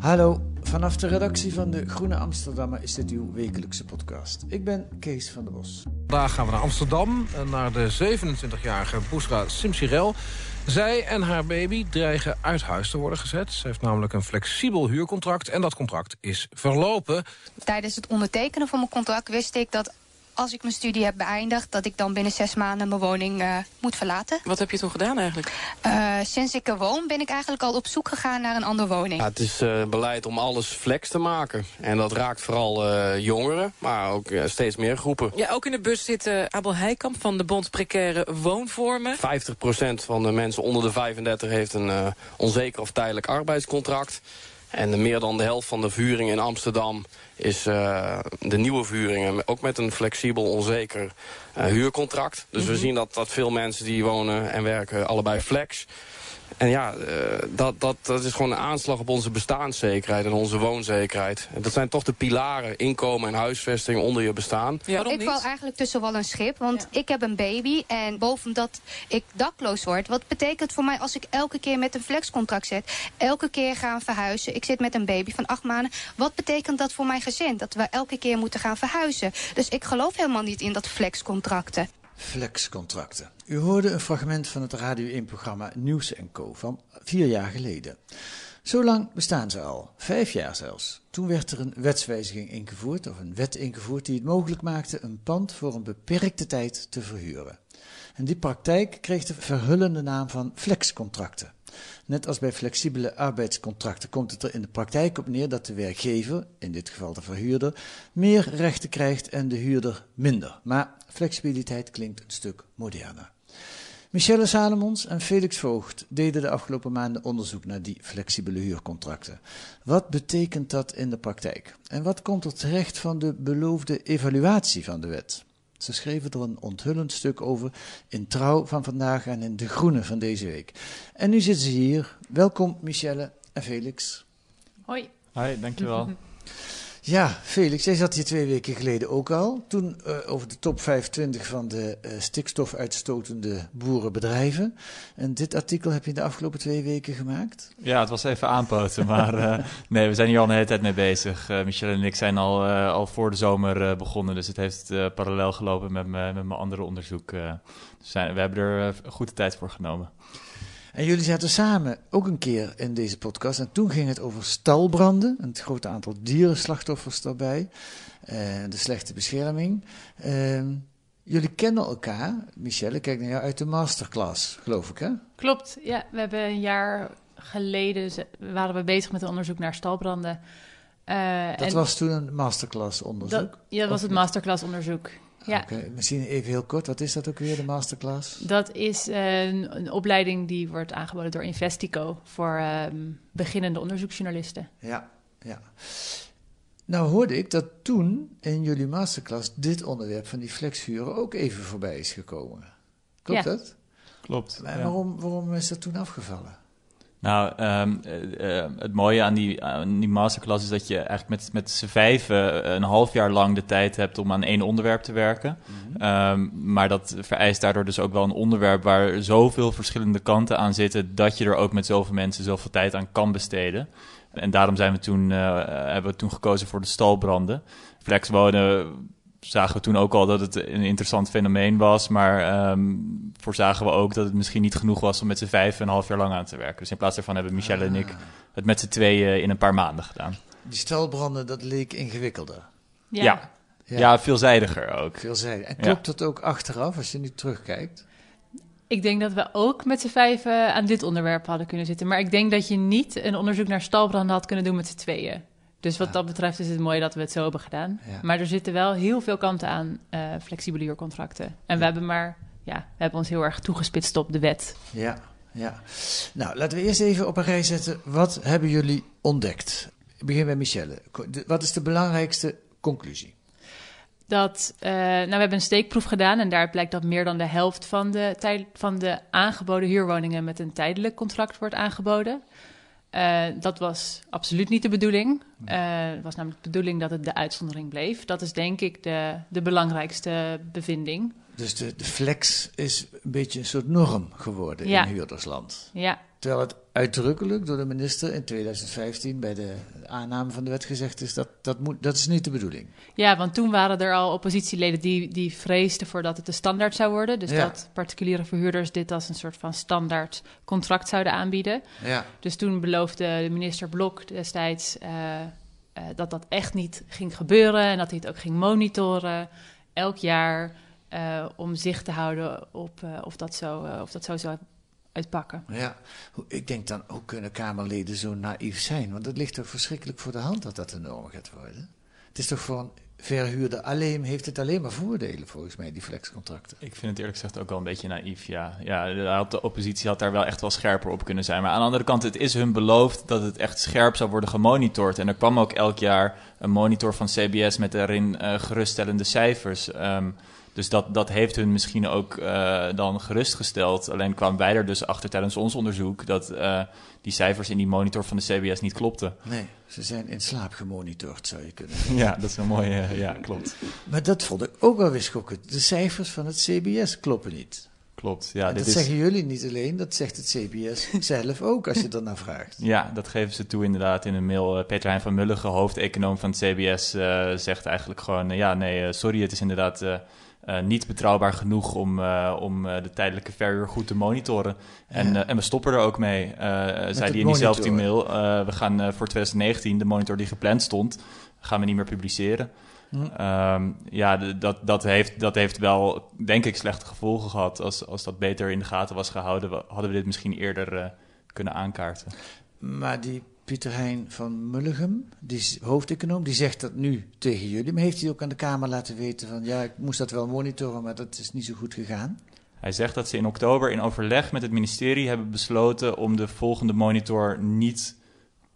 Hallo, vanaf de redactie van de Groene Amsterdammer is dit uw wekelijkse podcast. Ik ben Kees van der Bos. Vandaag gaan we naar Amsterdam, eh, naar de 27-jarige Bousra Simsirel. Zij en haar baby dreigen uit huis te worden gezet. Ze heeft namelijk een flexibel huurcontract en dat contract is verlopen. Tijdens het ondertekenen van mijn contract wist ik dat als ik mijn studie heb beëindigd, dat ik dan binnen zes maanden mijn woning eh, moet verlaten. Wat heb je toen gedaan eigenlijk? Eh, sinds ik er woon, ben ik eigenlijk al op zoek gegaan naar een andere woning. Ja, het is eh, beleid om alles flex te maken. En dat raakt vooral eh, jongeren, maar ook steeds meer groepen. Ja, ook in de bus zit Abel Heikamp van de Bond Precaire Woonvormen. 50% van de mensen onder de 35 heeft een eh, onzeker of tijdelijk arbeidscontract. En meer dan de helft van de vuringen in Amsterdam is eh, de nieuwe vuringen. Ook met een flexibel, onzeker huurcontract. Dus we zien dat, dat veel mensen die wonen en werken allebei flex. En ja, eh, dat, dat, dat is gewoon een aanslag op onze bestaanszekerheid en onze woonzekerheid. En dat zijn toch de pilaren, inkomen en huisvesting onder je bestaan. Ja, ik val eigenlijk tussen wel een schip, want ik heb een baby en boven dat ik dakloos word. Wat betekent voor mij als ik elke keer met een flexcontract zit, elke keer gaan verhuizen. Ik zit met een baby van acht maanden. Wat betekent dat voor mijn gezin? Dat we elke keer moeten gaan verhuizen. Dus ik geloof helemaal niet in dat flexcontracten. Flexcontracten. U hoorde een fragment van het Radio 1-programma Nieuws Co. van vier jaar geleden. Zo lang bestaan ze al, vijf jaar zelfs. Toen werd er een wetswijziging ingevoerd, of een wet ingevoerd, die het mogelijk maakte een pand voor een beperkte tijd te verhuren. En die praktijk kreeg de verhullende naam van flexcontracten. Net als bij flexibele arbeidscontracten komt het er in de praktijk op neer dat de werkgever, in dit geval de verhuurder, meer rechten krijgt en de huurder minder. Maar flexibiliteit klinkt een stuk moderner. Michelle Salomons en Felix Voogd deden de afgelopen maanden onderzoek naar die flexibele huurcontracten. Wat betekent dat in de praktijk? En wat komt er terecht van de beloofde evaluatie van de wet? Ze schreven er een onthullend stuk over in Trouw van vandaag en in De Groene van deze week. En nu zitten ze hier. Welkom Michelle en Felix. Hoi. Hoi, dankjewel. Ja, Felix, jij zat hier twee weken geleden ook al. Toen eh, over de top 25 van de eh, stikstofuitstotende boerenbedrijven. En dit artikel heb je de afgelopen twee weken gemaakt? Ja, het was even aanpoten, maar eh, nee, we zijn hier al een hele tijd mee bezig. Michelle en ik zijn al, al voor de zomer begonnen, dus het heeft parallel gelopen met, me- met mijn andere onderzoek. dus zijn, we hebben er goede tijd voor genomen. En jullie zaten samen ook een keer in deze podcast. En toen ging het over stalbranden. En het grote aantal dierenslachtoffers daarbij. eh, de slechte bescherming. Ehm, jullie kennen elkaar. Michelle, ik kijk naar jou uit de masterclass, geloof ik, hè? Klopt, ja. We hebben een jaar geleden waren we bezig met een onderzoek naar stalbranden. Eh, Dat en was toen een masterclass onderzoek. dat, ja, dat was het masterclass onderzoek. Ja, misschien even heel kort. Wat is dat ook weer, de masterclass? dat is eh, een, een opleiding die wordt aangeboden door Investico voor ehm, beginnende onderzoeksjournalisten. Ja, ja. Nou hoorde ik dat toen in jullie masterclass dit onderwerp van die flexhuren ook even voorbij is gekomen. Klopt Ja. dat? Klopt. Maar ja. waarom, waarom is dat toen afgevallen? Nou, ehm, eh, eh, het mooie aan die, aan die masterclass is dat je eigenlijk met, met z'n vijven een half jaar lang de tijd hebt om aan één onderwerp te werken. Ehm, maar dat vereist daardoor dus ook wel een onderwerp waar zoveel verschillende kanten aan zitten, dat je er ook met zoveel mensen zoveel tijd aan kan besteden. En daarom zijn we toen, eh, hebben we toen gekozen voor de stalbranden. Flexwonen zagen we toen ook al dat het een interessant fenomeen was, maar ehm voorzagen we ook dat het misschien niet genoeg was om met z'n vijf een half jaar lang aan te werken. Dus in plaats daarvan hebben Michelle en ik het met z'n tweeën in een paar maanden gedaan. Die stalbranden, dat leek ingewikkelder. Ja. ja. Ja. veelzijdiger ook. Veelzijdig. En klopt dat ook achteraf als je nu terugkijkt? Ik denk dat we ook met z'n vijven aan dit onderwerp hadden kunnen zitten. Maar ik denk dat je niet een onderzoek naar stalbranden had kunnen doen met z'n tweeën. Dus wat dat betreft is het mooi dat we het zo hebben gedaan. Maar er zitten wel heel veel kanten aan uh, flexibele huurcontracten. En we hebben maar, ja, we hebben ons heel erg toegespitst op de wet. Ja, ja. Nou, laten we eerst even op een rij zetten. Wat hebben jullie ontdekt? Ik begin bij Michelle. Wat is de belangrijkste conclusie? Dat, uh, nou, we hebben een steekproef gedaan en daar blijkt dat meer dan de helft van de, tijd, van de aangeboden huurwoningen met een tijdelijk contract wordt aangeboden. Uh, dat was absoluut niet de bedoeling. Uh, het was namelijk de bedoeling dat het de uitzondering bleef. Dat is denk ik de, de belangrijkste bevinding. Dus de, de flex is een beetje een soort norm geworden in huurdersland. Ja. Terwijl het uitdrukkelijk door de minister in 2015 bij de aanname van de wet gezegd is dat dat, moet, dat is niet de bedoeling. Ja, want toen waren er al oppositieleden die, die vreesden voor dat het de standaard zou worden. Dus dat particuliere verhuurders dit als een soort van standaard contract zouden aanbieden. Ja. Dus toen beloofde de minister Blok destijds uh, uh, dat dat echt niet ging gebeuren en dat hij het ook ging monitoren elk jaar. Uh, om zicht te houden op of, dat zo, of dat zo zou uitpakken. Ja, ik denk dan, hoe kunnen Kamerleden zo naïef zijn? Want het ligt toch verschrikkelijk voor de hand dat dat een norm gaat worden? Het is toch voor een verhuurder alleen, heeft het alleen maar voordelen volgens mij, die flexcontracten. Ik vind het eerlijk gezegd ook wel een beetje naïef, ja. Ja, de oppositie had daar wel echt wel scherper op kunnen zijn. Maar aan de andere kant, het is hun beloofd dat het echt scherp zou worden gemonitord. En er kwam ook elk jaar een monitor van CBS met daarin uh, geruststellende cijfers... Um, dus dat, dat heeft hun misschien ook uh, dan gerustgesteld. Alleen kwamen wij er dus achter tijdens ons onderzoek dat uh, die cijfers in die monitor van de CBS niet klopten. Nee, ze zijn in slaap gemonitord, zou je kunnen zeggen. ja, dat is een mooie, uh, ja, klopt. Maar dat vond ik ook wel weer schokkend. De cijfers van het CBS kloppen niet. Klopt, ja. En dat zeggen jullie niet alleen, dat zegt het CBS zelf ook als je er naar vraagt. Ja, dat geven ze toe inderdaad in een mail. Peter Hein van Mulligen, hoofdeconoom van het CBS, zegt eigenlijk gewoon... ja, nee, sorry, het is inderdaad uh, niet betrouwbaar genoeg om, uh, om uh, de tijdelijke verhuur goed te monitoren. En, ja. en we stoppen er ook mee, zei hij in diezelfde mail. we gaan voor 2019 de monitor die gepland stond, gaan we niet meer publiceren. Hm. Um, ja, dat, dat, heeft, dat heeft wel, denk ik, slechte gevolgen gehad. Als, als dat beter in de gaten was gehouden, hadden we dit misschien eerder kunnen aankaarten. Maar die Pieter Hein van Mulligem, die hoofdeconoom, die zegt dat nu tegen jullie. Maar heeft hij ook aan de Kamer laten weten van ja, ik moest dat wel monitoren, maar dat is niet zo goed gegaan? Hij zegt dat ze in oktober in overleg met het ministerie hebben besloten om de volgende monitor niet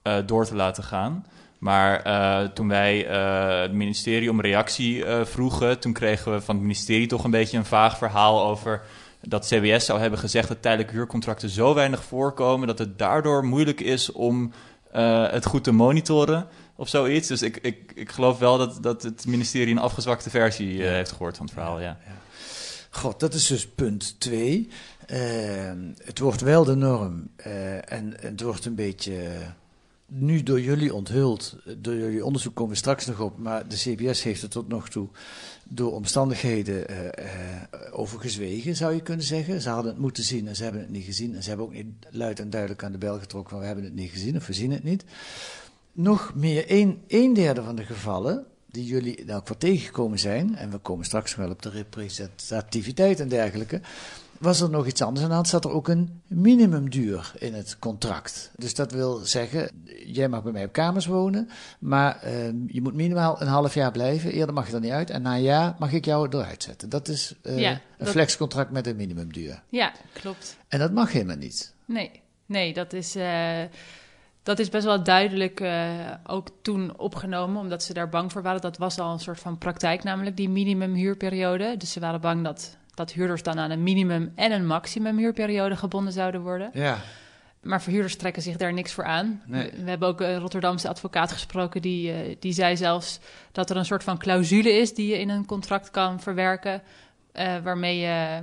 uh, door te laten gaan. Maar uh, toen wij uh, het ministerie om reactie vroegen, toen kregen we van het ministerie toch een beetje een vaag verhaal over dat CBS zou hebben gezegd dat tijdelijke huurcontracten zo weinig voorkomen dat het daardoor moeilijk is om uh, het goed te monitoren of zoiets. Dus ik, ik, ik geloof wel dat, dat het ministerie een afgezwakte versie uh, heeft gehoord van het verhaal. Ja. ja. God, dat is dus punt twee. Uh, het wordt wel de norm en het wordt een beetje nu door jullie onthuld. Door jullie onderzoek komen we straks nog op. Maar de CBS heeft er tot nog toe door omstandigheden uh, over gezwegen, zou je kunnen zeggen. Ze hadden het moeten zien en ze hebben het niet gezien. En ze hebben ook niet luid en duidelijk aan de bel getrokken van we hebben het niet gezien of we zien het niet. Nog meer, een, een derde van de gevallen die jullie nou voor tegengekomen zijn, en we komen straks wel op de representativiteit en dergelijke, was er nog iets anders aan de hand. Zat er ook een minimumduur in het contract. Dus dat wil zeggen, jij mag bij mij op kamers wonen, maar uh, je moet minimaal een half jaar blijven. Eerder mag je er niet uit en na een jaar mag ik jou eruit zetten. Dat is uh, ja, een flexcontract met een minimumduur. Ja, klopt. En dat mag helemaal niet. Nee, nee dat is... Uh dat is best wel duidelijk uh, ook toen opgenomen, omdat ze daar bang voor waren. Dat was al een soort van praktijk, namelijk die minimumhuurperiode. Dus ze waren bang dat dat huurders dan aan een minimum en een maximum huurperiode gebonden zouden worden. Ja. Maar verhuurders trekken zich daar niks voor aan. Nee. We hebben ook een Rotterdamse advocaat gesproken, die, uh, die zei zelfs dat er een soort van clausule is die je in een contract kan verwerken, uh, waarmee je.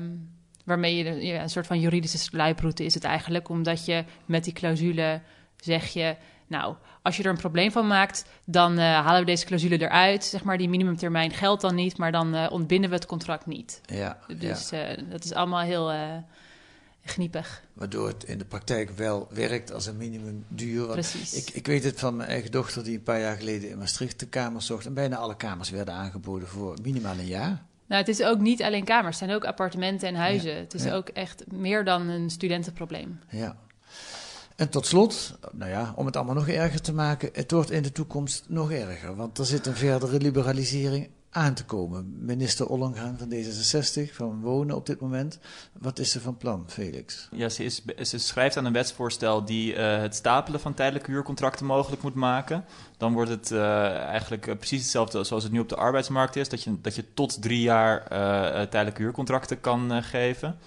Waarmee je ja, een soort van juridische sluiproute is het eigenlijk, omdat je met die clausule zeg je, nou, als je er een probleem van maakt, dan uh, halen we deze clausule eruit. Zeg maar, die minimumtermijn geldt dan niet, maar dan uh, ontbinden we het contract niet. Ja, dus ja. Uh, dat is allemaal heel, gniepig. Waardoor het in de praktijk wel werkt als een minimumduur. Precies. Ik, ik weet het van mijn eigen dochter die een paar jaar geleden in Maastricht de kamers zocht. En bijna alle kamers werden aangeboden voor minimaal een jaar. Nou, het is ook niet alleen kamers, het zijn ook appartementen en huizen. Ja, Het is ja. ook echt meer dan een studentenprobleem. Ja. En tot slot, nou ja, om het allemaal nog erger te maken, het wordt in de toekomst nog erger. Want er zit een verdere liberalisering aan te komen. Minister Ollongren van D66, van Wonen op dit moment. Wat is er van plan, Felix? Ja, ze, is, ze schrijft aan een wetsvoorstel die eh, het stapelen van tijdelijke huurcontracten mogelijk moet maken. Dan wordt het eh, eigenlijk eh, precies hetzelfde zoals het nu op de arbeidsmarkt is. Dat je, dat je tot drie jaar tijdelijke huurcontracten kan geven.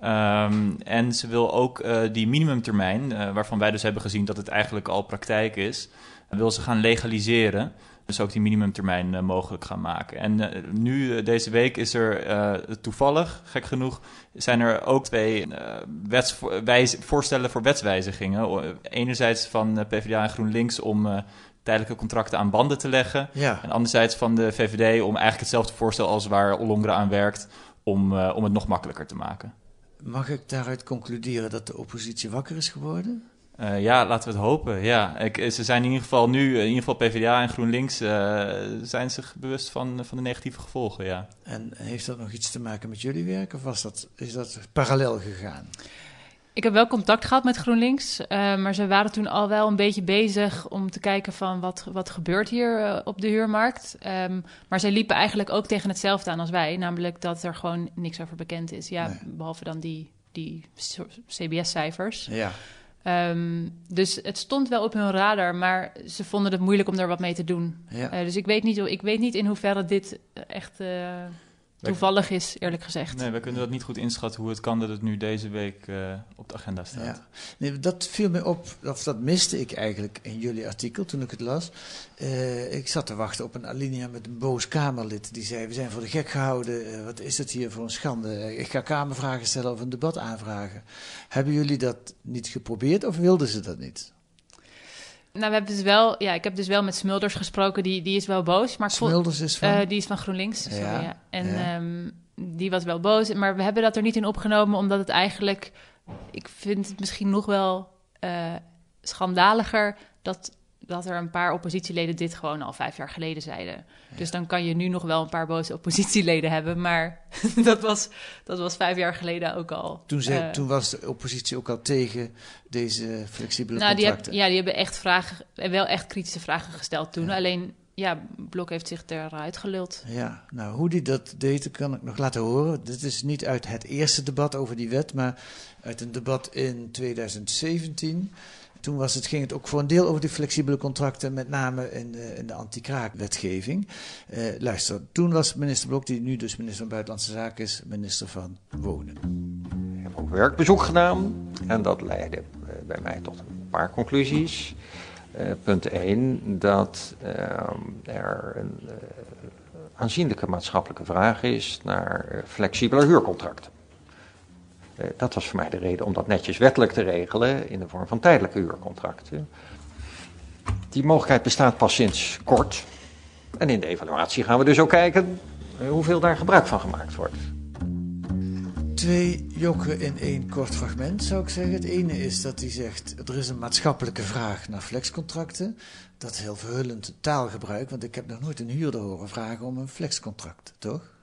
Ehm, en ze wil ook eh, die minimumtermijn, eh, waarvan wij dus hebben gezien dat het eigenlijk al praktijk is, wil ze gaan legaliseren. Dus ook die minimumtermijn eh, mogelijk gaan maken. En nu, deze week, is er toevallig, gek genoeg, zijn er ook twee voorstellen voor wetswijzigingen. Enerzijds van PvdA en GroenLinks om tijdelijke contracten aan banden te leggen. Ja. En anderzijds van de VVD om eigenlijk hetzelfde voorstel als waar Ollongren aan werkt, om, om het nog makkelijker te maken. Mag ik daaruit concluderen dat de oppositie wakker is geworden? Eh, ja, laten we het hopen. Ja, ik, ze zijn in ieder geval nu, in ieder geval PvdA en GroenLinks, eh, zijn zich bewust van, van de negatieve gevolgen. Ja. En heeft dat nog iets te maken met jullie werk of was dat, is dat parallel gegaan? Ik heb wel contact gehad met GroenLinks, eh, maar ze waren toen al wel een beetje bezig om te kijken van wat, wat gebeurt hier eh, op de huurmarkt. Ehm, maar zij liepen eigenlijk ook tegen hetzelfde aan als wij, namelijk dat er gewoon niks over bekend is. Ja, Nee. behalve dan die, die CBS-cijfers. Ja. Ehm, dus het stond wel op hun radar, maar ze vonden het moeilijk om er wat mee te doen. Ja. Eh, dus ik weet, niet, ik weet niet in hoeverre dit echt toevallig is, eerlijk gezegd. Nee, we kunnen dat niet goed inschatten hoe het kan dat het nu deze week eh, op de agenda staat. Ja. Nee, dat viel me op, of dat miste ik eigenlijk in jullie artikel toen ik het las. Eh, ik zat te wachten op een alinea met een boos Kamerlid die zei: We zijn voor de gek gehouden, Eh, wat is het hier voor een schande? Ik ga Kamervragen stellen of een debat aanvragen. Hebben jullie dat niet geprobeerd of wilden ze dat niet? Nou, we hebben dus wel, ja, ik heb dus wel met Smulders gesproken, die, die is wel boos. Maar Smulders is van? Eh, die is van GroenLinks, sorry, Ja, ja. En ja. ehm, die was wel boos, maar we hebben dat er niet in opgenomen, omdat het eigenlijk, ik vind het misschien nog wel eh, schandaliger dat, dat er een paar oppositieleden dit gewoon al vijf jaar geleden zeiden. Dus dan kan je nu nog wel een paar boze oppositieleden hebben, maar dat was, dat was vijf jaar geleden ook al. Toen, zei, Eh, toen was de oppositie ook al tegen deze flexibele nou, die, heb- contracten. ja, die hebben echt vragen, wel echt kritische vragen gesteld toen. Alleen, ja, Blok heeft zich eruit geluld. Ja, nou, hoe die dat deed, kan ik nog laten horen. Dit is niet uit het eerste debat over die wet, maar uit een debat in 2017. Toen was het, ging het ook voor een deel over die flexibele contracten, met name in de, in de anti-kraakwetgeving. Eh, luister, toen was minister Blok, die nu dus minister van Buitenlandse Zaken is, minister van Wonen. Ik heb ook werkbezoek gedaan en dat leidde eh, bij mij tot een paar conclusies. Eh, punt 1, dat er een eh, aanzienlijke maatschappelijke vraag is naar eh, flexibele huurcontracten. Eh, dat was voor mij de reden om dat netjes wettelijk te regelen in de vorm van tijdelijke huurcontracten. Die mogelijkheid bestaat pas sinds kort. En in de evaluatie gaan we dus ook kijken eh, hoeveel daar gebruik van gemaakt wordt. Twee jokken in één kort fragment, zou ik zeggen. Het ene is dat hij zegt, er is een maatschappelijke vraag naar flexcontracten. Dat is heel verhullend taalgebruik, want ik heb nog nooit een huurder horen vragen om een flexcontract, toch?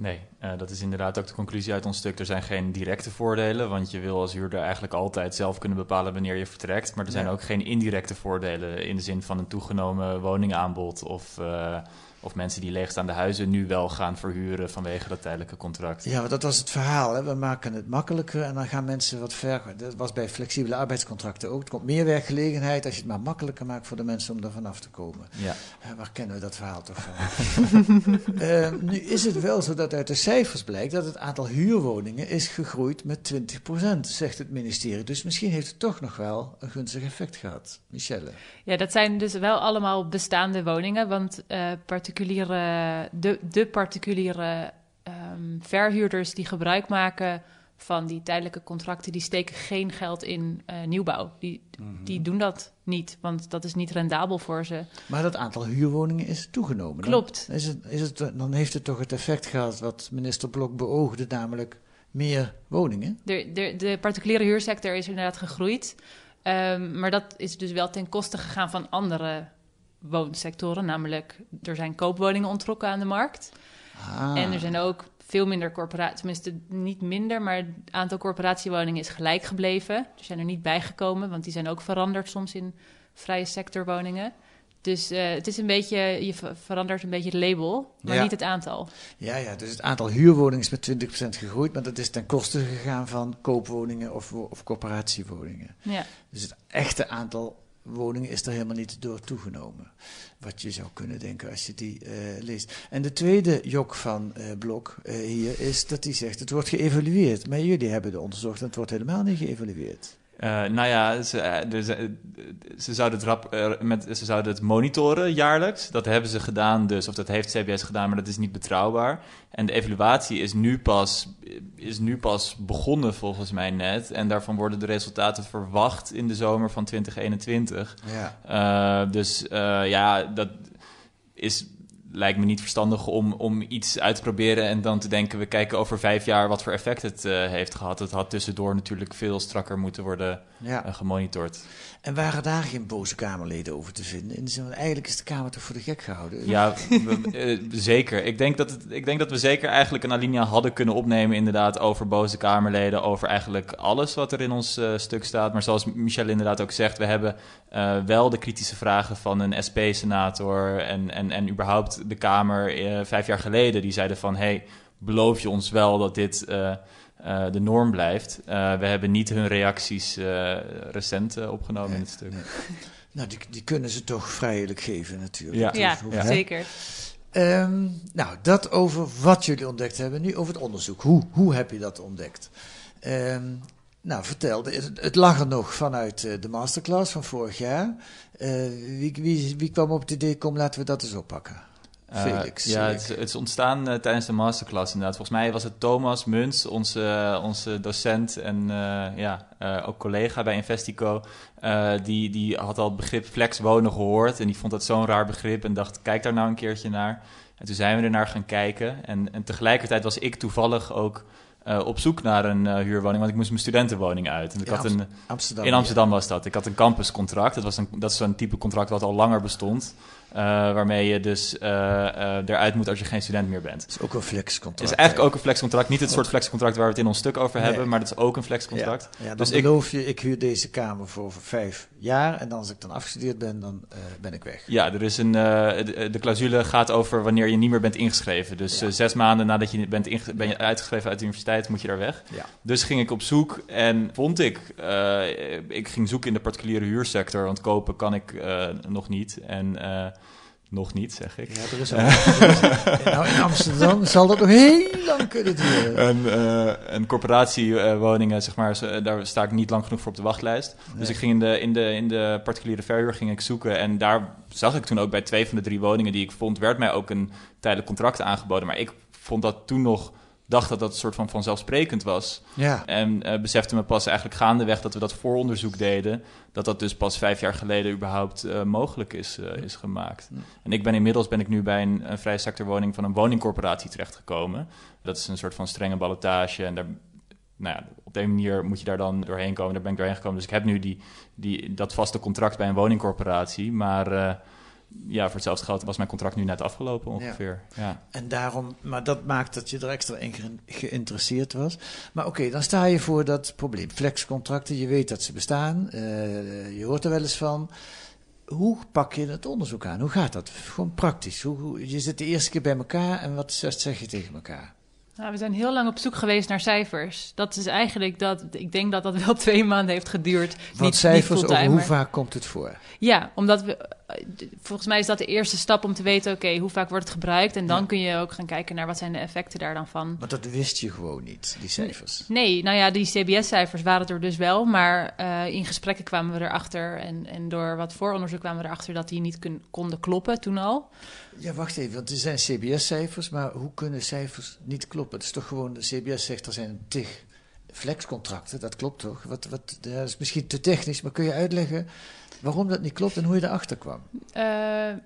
Nee, eh, dat is inderdaad ook de conclusie uit ons stuk. Er zijn geen directe voordelen, want je wil als huurder eigenlijk altijd zelf kunnen bepalen wanneer je vertrekt. Maar er zijn ook geen indirecte voordelen in de zin van een toegenomen woningaanbod of, eh, of mensen die leegstaande huizen nu wel gaan verhuren vanwege dat tijdelijke contract. Ja, want dat was het verhaal. Hè. We maken het makkelijker en dan gaan mensen wat ver. Dat was bij flexibele arbeidscontracten ook. Er komt meer werkgelegenheid als je het maar makkelijker maakt voor de mensen om er vanaf te komen. Ja. Eh, waar kennen we dat verhaal toch van? Eh, nu is het wel zo dat uit de cijfers blijkt dat het aantal huurwoningen is gegroeid met 20%, zegt het ministerie. Dus misschien heeft het toch nog wel een gunstig effect gehad. Michelle. Ja, dat zijn dus wel allemaal bestaande woningen, want eh, particuliere, de, de particuliere ehm, verhuurders die gebruik maken van die tijdelijke contracten, die steken geen geld in eh, nieuwbouw. Die, die doen dat niet, want dat is niet rendabel voor ze. Maar dat aantal huurwoningen is toegenomen. Dan Klopt. Is het, is het, dan heeft het toch het effect gehad wat minister Blok beoogde, namelijk meer woningen? De, de, de particuliere huursector is inderdaad gegroeid. Um, maar dat is dus wel ten koste gegaan van andere woonsectoren. Namelijk, er zijn koopwoningen ontrokken aan de markt. Ah. En er zijn ook veel minder corporaties, tenminste niet minder, maar het aantal corporatiewoningen is gelijk gebleven. Die zijn er niet bijgekomen, want die zijn ook veranderd soms in vrije sectorwoningen. Dus uh, het is een beetje, je verandert een beetje het label, maar niet het aantal. Ja, ja, dus het aantal huurwoningen is met 20% gegroeid, maar dat is ten koste gegaan van koopwoningen of, of corporatiewoningen. Ja. Dus het echte aantal woningen is er helemaal niet door toegenomen. Wat je zou kunnen denken als je die uh, leest. En de tweede jok van uh, Blok uh, hier is dat hij zegt: het wordt geëvalueerd. Maar jullie hebben het onderzocht en het wordt helemaal niet geëvalueerd. Uh, nou ja, ze, dus, ze, zouden het rap, uh, met, ze zouden het monitoren jaarlijks. Dat hebben ze gedaan dus, of dat heeft CBS gedaan, maar dat is niet betrouwbaar. En de evaluatie is nu pas, is nu pas begonnen volgens mij net. En daarvan worden de resultaten verwacht in de zomer van 2021. Ja. Uh, dus ja, dat is lijkt me niet verstandig om, om iets uit te proberen en dan te denken: we kijken over vijf jaar wat voor effect het uh, heeft gehad. Het had tussendoor natuurlijk veel strakker moeten worden ja. uh, gemonitord. En waren daar geen boze Kamerleden over te vinden? In de zin van, eigenlijk is de Kamer toch voor de gek gehouden? Ja, uh, zeker. Ik denk, dat het, ik denk dat we zeker eigenlijk een alinea hadden kunnen opnemen, inderdaad, over boze Kamerleden, over eigenlijk alles wat er in ons stuk staat. Maar zoals Michel inderdaad ook zegt, we hebben wel de kritische vragen van een SP-senator en, en, en überhaupt de Kamer uh, vijf jaar geleden. Die zeiden van, hey, beloof je ons wel dat dit uh, uh, de norm blijft? we hebben niet hun reacties recent opgenomen in het stuk. Nee. Nou, die, die, kunnen ze toch vrijelijk geven natuurlijk. Ja, ja zeker. Um, nou, dat over wat jullie ontdekt hebben. Nu over het onderzoek. Hoe, hoe heb je dat ontdekt? Um, nou, vertel. Het, het lag er nog vanuit de masterclass van vorig jaar. Uh, wie, wie, wie, kwam op het idee, kom laten we dat eens oppakken? Eh, Felix. ja, het, het, is ontstaan uh, tijdens de masterclass inderdaad. Volgens mij was het Thomas Muns, onze, onze docent en ja, ook collega bij Investico. die, die had al het begrip flex wonen gehoord en die vond dat zo'n raar begrip en dacht, kijk daar nou een keertje naar. En toen zijn we er naar gaan kijken. En, en tegelijkertijd was ik toevallig ook op zoek naar een huurwoning, want ik moest mijn studentenwoning uit. En ik in had een, Amsterdam, in Amsterdam was dat. Ik had een campuscontract. Dat, was een, dat is zo'n type contract wat al langer bestond. Uh, waarmee je dus uh, uh, eruit moet als je geen student meer bent. Het is ook een flexcontract. Het is eigenlijk ook een flexcontract. Niet het soort flexcontract waar we het in ons stuk over hebben, maar dat is ook een flexcontract. Ja, ja dus beloof je, ik huur deze kamer voor vijf jaar en dan als ik dan afgestudeerd ben, dan ben ik weg. Ja, er is een, de, de, clausule gaat over wanneer je niet meer bent ingeschreven. Dus ja. zes maanden nadat je bent ben je uitgeschreven uit de universiteit, moet je daar weg. Ja. Dus ging ik op zoek en vond ik, ik ging zoeken in de particuliere huursector, want kopen kan ik nog niet. En nog niet, zeg ik. Ja, er is ook. nou, in Amsterdam zal dat nog heel lang kunnen duren. En, uh, en corporatiewoningen, zeg maar, daar sta ik niet lang genoeg voor op de wachtlijst. Dus ik ging in de, in, de, in de particuliere verhuur ging ik zoeken. En daar zag ik toen ook bij twee van de drie woningen die ik vond, werd mij ook een tijdelijk contract aangeboden. Maar ik vond dat toen nog dacht dat dat een soort van vanzelfsprekend was. Ja. En uh, besefte me pas eigenlijk gaandeweg dat we dat vooronderzoek deden, dat dat dus pas vijf jaar geleden überhaupt uh, mogelijk is, uh, is gemaakt. En ik ben inmiddels ben ik nu bij een, een vrije sectorwoning van een woningcorporatie terechtgekomen. Dat is een soort van strenge ballotage en daar nou ja, op de manier moet je daar dan doorheen komen. Daar ben ik doorheen gekomen. Dus ik heb nu die, die, dat vaste contract bij een woningcorporatie. Maar ja, voor hetzelfde geld was mijn contract nu net afgelopen ongeveer. Ja. En daarom, maar dat maakt dat je er extra in geïnteresseerd was. Maar oké, dan sta je voor dat probleem. Flexcontracten, je weet dat ze bestaan, uh, je hoort er wel eens van. Hoe pak je het onderzoek aan? Hoe gaat dat? Gewoon praktisch. Hoe, hoe je zit de eerste keer bij elkaar en wat zeg je tegen elkaar? Nou, we zijn heel lang op zoek geweest naar cijfers. Dat is eigenlijk dat. Ik denk dat dat wel twee maanden heeft geduurd. Wat niet, cijfers niet over hoe vaak komt het voor? Ja, omdat we. Volgens mij is dat de eerste stap om te weten: oké, hoe vaak wordt het gebruikt? En dan kun je ook gaan kijken naar wat zijn de effecten daar dan van. Maar dat wist je gewoon niet, die cijfers. Nee, nou ja, die CBS-cijfers waren er dus wel. Maar uh, in gesprekken kwamen we erachter. En, en door wat vooronderzoek kwamen we erachter dat die niet konden kloppen toen al. Ja, wacht even, want er zijn CBS-cijfers, maar hoe kunnen cijfers niet kloppen? Het is toch gewoon, de CBS zegt er zijn tig flexcontracten, dat klopt toch? Wat, wat, dat is misschien te technisch, maar kun je uitleggen waarom dat niet klopt en hoe je erachter kwam? Uh,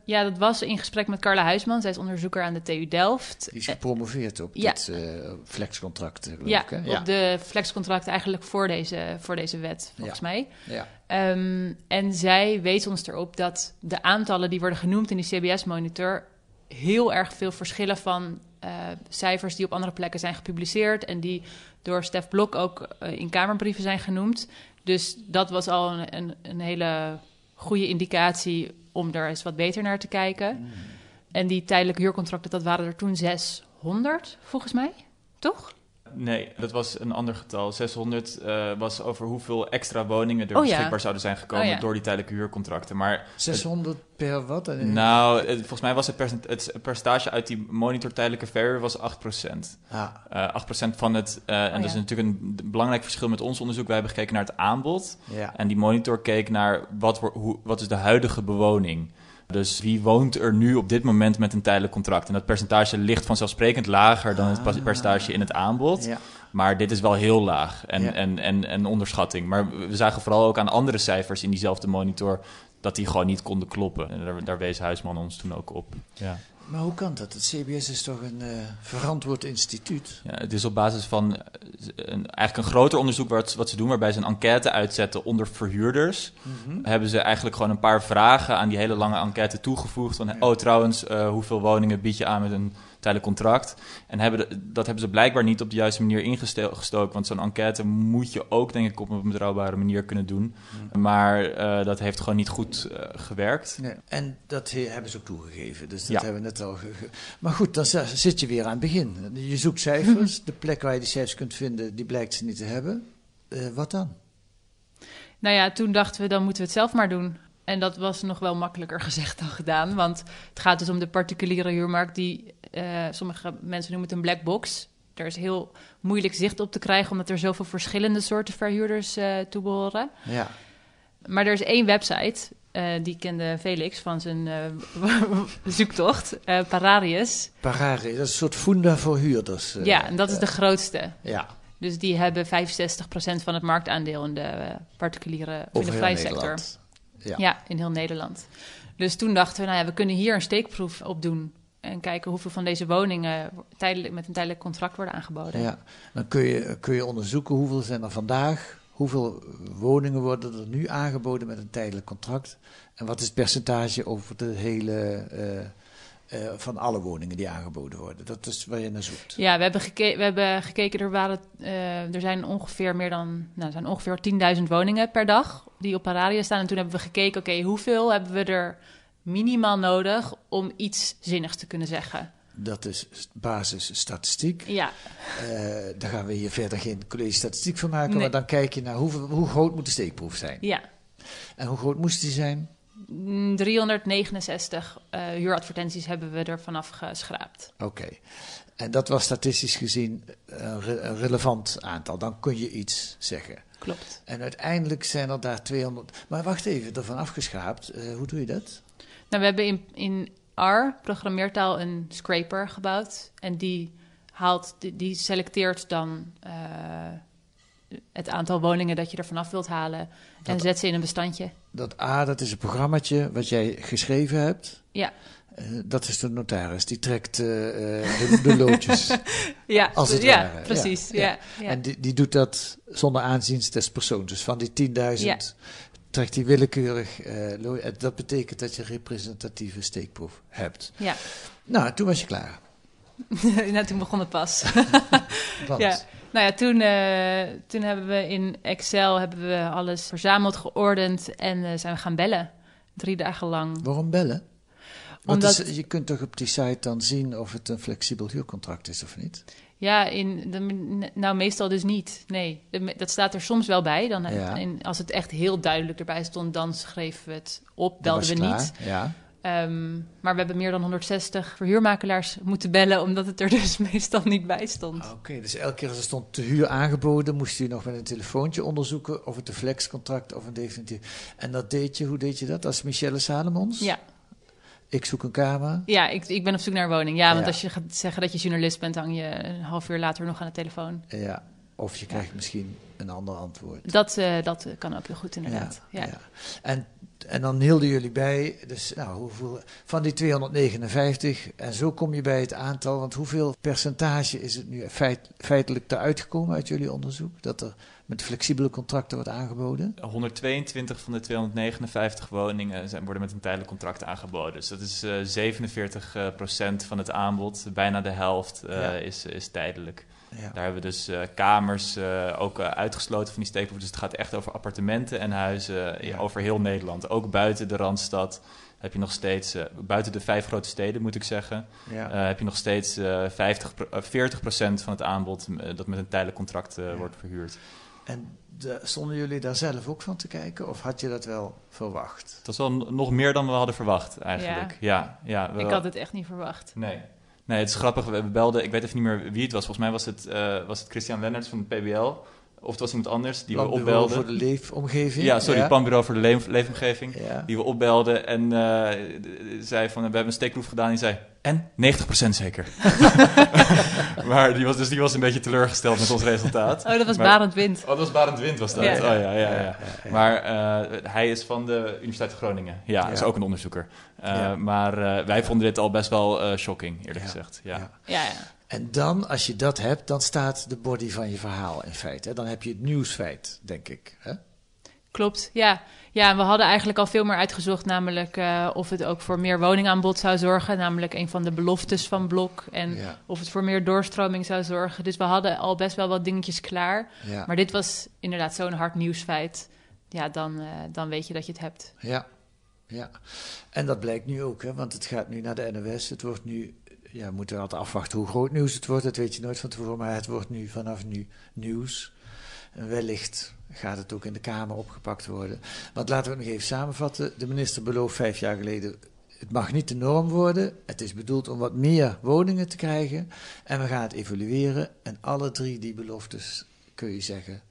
ja, dat was in gesprek met Carla Huisman. Zij is onderzoeker aan de TU Delft. Die is gepromoveerd op ja. dit uh, flexcontract, geloof ja, ik, hè? op de flexcontracten eigenlijk voor deze, voor deze wet, volgens Ja. mij. Ja. Ehm, en zij wees ons erop dat de aantallen die worden genoemd in die CBS-monitor heel erg veel verschillen van eh, cijfers die op andere plekken zijn gepubliceerd en die door Stef Blok ook eh, in Kamerbrieven zijn genoemd. Dus dat was al een, een, een hele goede indicatie om er eens wat beter naar te kijken. En die tijdelijke huurcontracten, dat waren er toen 600, volgens mij, toch? Nee, dat was een ander getal. 600 eh, was over hoeveel extra woningen er Oh ja. beschikbaar zouden zijn gekomen Oh ja. door die tijdelijke huurcontracten. Maar 600 per wat? En- Nou, het- volgens mij was het, percent, het percentage uit die monitor tijdelijke verhuur was 8%. Ah. Eh, 8% van het, eh, en dat is ja. natuurlijk een belangrijk verschil met ons onderzoek. Wij hebben gekeken naar het aanbod. Ja. En die monitor keek naar wat, hoe, wat is de huidige bewoning. Dus wie woont er nu op dit moment met een tijdelijk contract? En dat percentage ligt vanzelfsprekend lager dan het pas- percentage in het aanbod. Ja. Maar dit is wel heel laag en, Ja. en, en, en onderschatting. Maar we zagen vooral ook aan andere cijfers in diezelfde monitor dat die gewoon niet konden kloppen. En daar, daar wees Huisman ons toen ook op. Ja. Maar hoe kan dat? Het CBS is toch een eh, verantwoord instituut? Ja, het is op basis van eh, een, eigenlijk een groter onderzoek wat, wat ze doen, waarbij ze een enquête uitzetten onder verhuurders. Mhm. Hebben ze eigenlijk gewoon een paar vragen aan die hele lange enquête toegevoegd. Van, oh trouwens, eh, hoeveel woningen bied je aan met een tijdelijk contract? En hebben de- dat hebben ze blijkbaar niet op de juiste manier ingestoken. Want zo'n enquête moet je ook, denk ik, op een betrouwbare manier kunnen doen. Maar eh, dat heeft gewoon niet goed eh, gewerkt. Nee. En dat he- hebben ze ook toegegeven. Dus dat Ja. hebben we net al. Maar goed, dan zit je weer aan het begin. Je zoekt cijfers. De plek waar je die cijfers kunt vinden, die blijkt ze niet te hebben. Eh, wat dan? Nou ja, toen dachten we, dan moeten we het zelf maar doen. En dat was nog wel makkelijker gezegd dan gedaan. Want het gaat dus om de particuliere huurmarkt, die eh, sommige mensen noemen het een black box. Er is heel moeilijk zicht op te krijgen, omdat er zoveel verschillende soorten verhuurders eh toe behoren. Ja. Maar er is één website, eh, die kende Felix van zijn zoektocht, Pararius. Parare, dat is een soort funda voor huurders. ja, en dat is de grootste. Ja. Dus die hebben 65% van het marktaandeel in de particuliere, of in de vrije sector. Nederland. Ja. Ja. in heel Nederland. Dus toen dachten we, nou ja, we kunnen hier een steekproef op doen. En kijken hoeveel van deze woningen tijdelijk, met een tijdelijk contract worden aangeboden. Ja, dan kun je, kun je onderzoeken hoeveel zijn er vandaag, hoeveel woningen worden er nu aangeboden met een tijdelijk contract en wat is het percentage over de hele, eh, eh, van alle woningen die aangeboden worden. Dat is waar je naar zoekt. Ja, we hebben, geke- we hebben gekeken, er, waren, eh, er zijn ongeveer meer dan, nou, er zijn ongeveer 10.000 woningen per dag die op Pararia staan. En toen hebben we gekeken, oké, hoeveel hebben we er minimaal nodig om iets zinnigs te kunnen zeggen? Dat is basisstatistiek. Ja. Eh, daar gaan we hier verder geen college statistiek van maken, Nee. maar dan kijk je naar hoeveel, hoe groot moet de steekproef zijn. Ja. En hoe groot moest die zijn? Mm, 369 eh, huuradvertenties hebben we er vanaf geschraapt. Oké. En dat was statistisch gezien een, re- een relevant aantal. Dan kun je iets zeggen. Klopt. En uiteindelijk zijn er daar 200. Maar wacht even, ervan afgeschraapt. Eh, hoe doe je dat? Nou, we hebben in, in R, programmeertaal, een scraper gebouwd. En die, haalt, die, die selecteert dan eh, het aantal woningen dat je er vanaf wilt halen. en Dat- zet ze in een bestandje. Dat A, dat is een programmaatje wat jij geschreven hebt. Ja. Eh, dat is de notaris, die trekt eh, eh, de, de loodjes. Ja, als het ja, ware. precies, ja, ja. En die, die doet dat zonder aanzien des persoons. Dus van die 10.000 Ja. trekt hij willekeurig. en dat betekent dat je representatieve steekproef hebt. Ja. Nou, toen was je klaar. nou, toen begon het pas. Want? ja. Nou ja, toen, eh, toen hebben we in Excel hebben we alles verzameld, geordend en eh, zijn we gaan bellen. Drie dagen lang. Waarom bellen? Want Omdat- is- je kunt toch op die site dan zien of het een flexibel huurcontract is of niet? Ja, in de, nou meestal dus niet. Nee, dat staat er soms wel bij. Dan, Ja. en als het echt heel duidelijk erbij stond, dan schreven we het op, belden we niet. Ja. Ehm, maar we hebben meer dan 160 verhuurmakelaars moeten bellen, omdat het er dus meestal niet bij stond. Oké, dus elke keer als er stond te huur aangeboden, moest u nog met een telefoontje onderzoeken of het een flexcontract of een definitief. En dat deed je, hoe deed je dat? Als Michelle Salomons? Ja. Ik zoek een kamer. Ja, ik, ik ben op zoek naar een woning. Ja, want Ja. als je gaat zeggen dat je journalist bent, hang je een half uur later nog aan de telefoon. Ja. Of je krijgt misschien een ander antwoord. Dat, uh, dat kan ook heel goed inderdaad. Ja, ja. En, en dan hielden jullie bij, dus nou, hoeveel, van die 259, en zo kom je bij het aantal, want hoeveel percentage is het nu feit, feitelijk eruit gekomen uit jullie onderzoek? Dat er met flexibele contracten wordt aangeboden? 122 van de 259 woningen zijn, worden met een tijdelijk contract aangeboden. Dus dat is uh, 47 uh, procent van het aanbod, bijna de helft uh, ja. is, is tijdelijk. Ja. Daar hebben we dus uh, kamers uh, ook uh, uitgesloten van die steekproef. Dus het gaat echt over appartementen en huizen ja. over heel Nederland. Ook buiten de Randstad heb je nog steeds, buiten de vijf grote steden moet ik zeggen, ja. heb je nog steeds 50, 40 procent van het aanbod dat met een tijdelijk contract wordt verhuurd. En de, stonden jullie daar zelf ook van te kijken of had je dat wel verwacht? Dat was wel nog meer dan we hadden verwacht eigenlijk. Ja, ja, ja ik had het echt niet verwacht. Nee. Nee, het is grappig. We belden, ik weet even niet meer wie het was. Volgens mij was het, uh, was het Christian Lennarts van de PBL. Of het was iemand anders die we opbelden. voor de leefomgeving. Ja, sorry, ja. Planbureau voor de leef, leefomgeving. Ja. Die we opbelden en uh, zei van, we hebben een steekproef gedaan. Die zei, en? 90% zeker. maar die was, dus die was een beetje teleurgesteld met ons resultaat. Oh, dat was maar, Barend Wind. Oh, dat was Barend Wind was dat. Ja. Oh, ja, ja, ja. ja maar uh, hij is van de Universiteit Groningen. Ja, is ook een onderzoeker. Uh, maar uh, wij vonden dit al best wel shocking, eerlijk gezegd. Ja. Ja. En dan, als je dat hebt, dan staat de body van je verhaal in feite. Dan heb je het nieuwsfeit, denk ik. Hè? Klopt, ja. Ja, we hadden eigenlijk al veel meer uitgezocht, namelijk uh, of het ook voor meer woningaanbod zou zorgen, namelijk een van de beloftes van Blok. En ja. of het voor meer doorstroming zou zorgen. Dus we hadden al best wel wat dingetjes klaar. Ja. Maar dit was inderdaad zo'n hard nieuwsfeit. Ja, dan, uh, dan weet je dat je het hebt. Ja, ja. En dat blijkt nu ook, hè, want het gaat nu naar de NOS. Het wordt nu ja, we moeten altijd afwachten hoe groot nieuws het wordt. Dat weet je nooit van tevoren. Maar het wordt nu vanaf nu nieuws. En wellicht gaat het ook in de Kamer opgepakt worden. Want laten we het nog even samenvatten. De minister belooft vijf jaar geleden. Het mag niet de norm worden. Het is bedoeld om wat meer woningen te krijgen. En we gaan het evalueren. En alle drie die beloftes, kun je zeggen,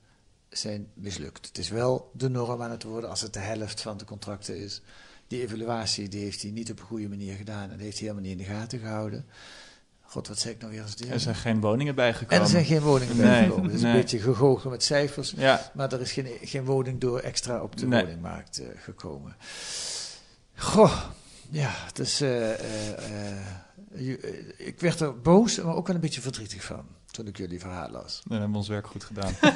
zijn mislukt. Het is wel de norm aan het worden als het de helft van de contracten is die evaluatie die heeft hij niet op een goede manier gedaan en heeft hij helemaal niet in de gaten gehouden. God, wat zeg ik nou weer als dit? Er zijn geen woningen bijgekomen. En er zijn geen woningen nee, bijgekomen. Het is nee. een beetje gegoocheld met cijfers, ja. maar er is geen, geen woning door extra op de nee. woningmarkt uh, gekomen. Goh, ja, dus uh, uh, ik werd er boos, maar ook wel een beetje verdrietig van toen ik jullie verhaal las. Dan hebben we ons werk goed gedaan.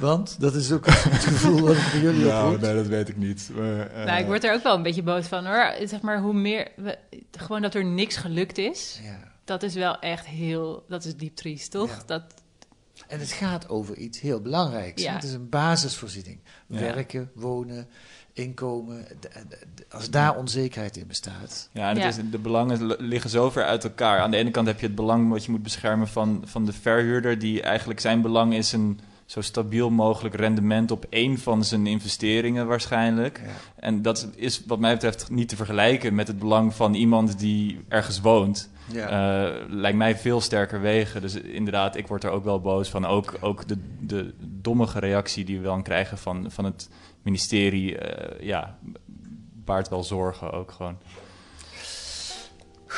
Want dat is ook het gevoel dat ik bij jullie nou, heb. Nee, dat weet ik niet. Maar, uh... nou, ik word er ook wel een beetje boos van hoor. Zeg maar, hoe meer. We, gewoon dat er niks gelukt is. Ja. Dat is wel echt heel. Dat is diep triest, toch? Ja. Dat, en het gaat over iets heel belangrijks. Ja. Het is een basisvoorziening. Werken, wonen, inkomen. Als daar onzekerheid in bestaat. Ja, en het Is, de belangen liggen zo ver uit elkaar. Aan de ene kant heb je het belang wat je moet beschermen van, van de verhuurder, die eigenlijk zijn belang is een zo stabiel mogelijk rendement op één van zijn investeringen waarschijnlijk. Ja. En dat is wat mij betreft niet te vergelijken met het belang van iemand die ergens woont. Ja. Uh, lijkt mij veel sterker wegen. Dus inderdaad, ik word er ook wel boos van. Ook, ook de, de dommige reactie die we dan krijgen van, van het ministerie, uh, ja, baart wel zorgen ook gewoon.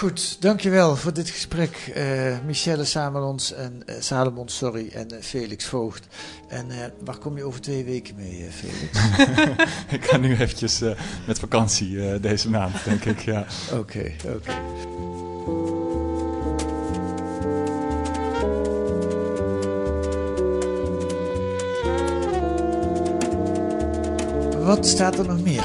Goed, dankjewel voor dit gesprek. Uh, Michelle Samelons en uh, Salomon, sorry, en uh, Felix Voogd. En waar kom je over twee weken mee, Felix? ik ga nu eventjes met vakantie deze maand, denk ik, ja. Oké, oké. Okay, okay. Wat staat er nog meer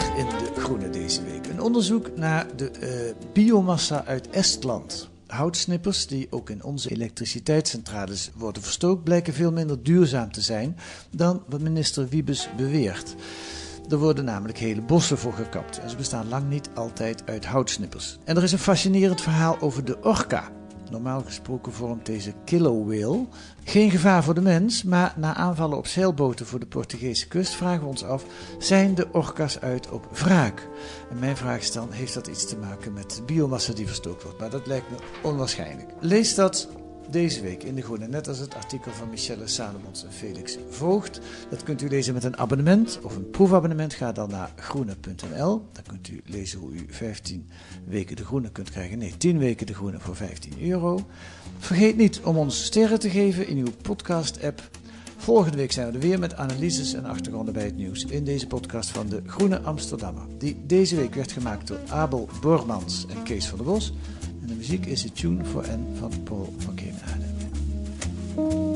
onderzoek naar de uh, biomassa uit Estland. Houtsnippers, die ook in onze elektriciteitscentrales worden verstookt, blijken veel minder duurzaam te zijn dan wat minister Wiebes beweert. Er worden namelijk hele bossen voor gekapt en ze bestaan lang niet altijd uit houtsnippers. En er is een fascinerend verhaal over de orka. Normaal gesproken vormt deze killer whale geen gevaar voor de mens, maar na aanvallen op zeilboten voor de Portugese kust vragen we ons af: zijn de orka's uit op wraak? En mijn vraag is dan: heeft dat iets te maken met de biomassa die verstookt wordt? Maar dat lijkt me onwaarschijnlijk. Lees dat deze week in De Groene. Net als het artikel van Michelle Salomons en Felix Voogd. Dat kunt u lezen met een abonnement of een proefabonnement. Ga dan naar groene.nl. Dan kunt u lezen hoe u 15 weken De Groene kunt krijgen. Nee, 10 weken De Groene voor 15 euro. Vergeet niet om ons sterren te geven in uw podcast-app. Volgende week zijn we er weer met analyses en achtergronden bij het nieuws in deze podcast van de Groene Amsterdammer. Die deze week werd gemaakt door Abel Bormans en Kees van der Bos. En de muziek is de Tune for N van Paul van thank you